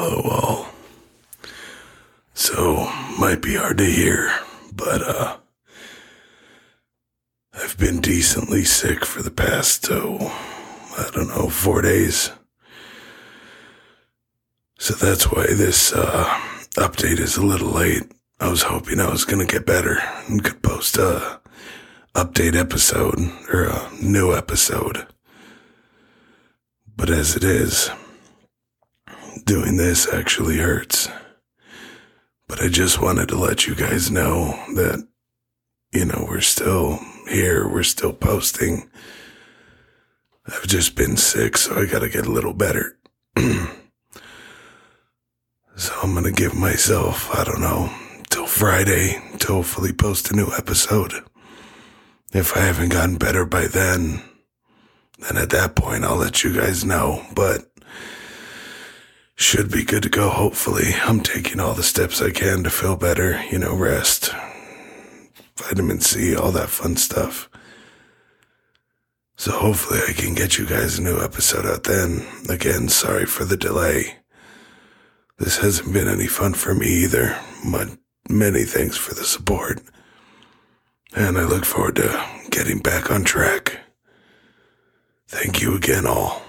Hello, all. So, might be hard to hear, but, uh, I've been decently sick for the past, oh, I don't know, four days. So that's why this, uh, update is a little late. I was hoping I was gonna get better and could post a update episode or a new episode. But as it is, doing this actually hurts. But I just wanted to let you guys know that, you know, we're still here, we're still posting. I've just been sick, so I gotta get a little better. so I'm gonna give myself, I don't know, till Friday to hopefully post a new episode. If I haven't gotten better by then, then at that point I'll let you guys know. But should be good to go, hopefully. I'm taking all the steps I can to feel better, you know, rest, vitamin C, all that fun stuff. So hopefully I can get you guys a new episode out then. Again, sorry for the delay. This hasn't been any fun for me either, but many thanks for the support. And I look forward to getting back on track. Thank you again, all.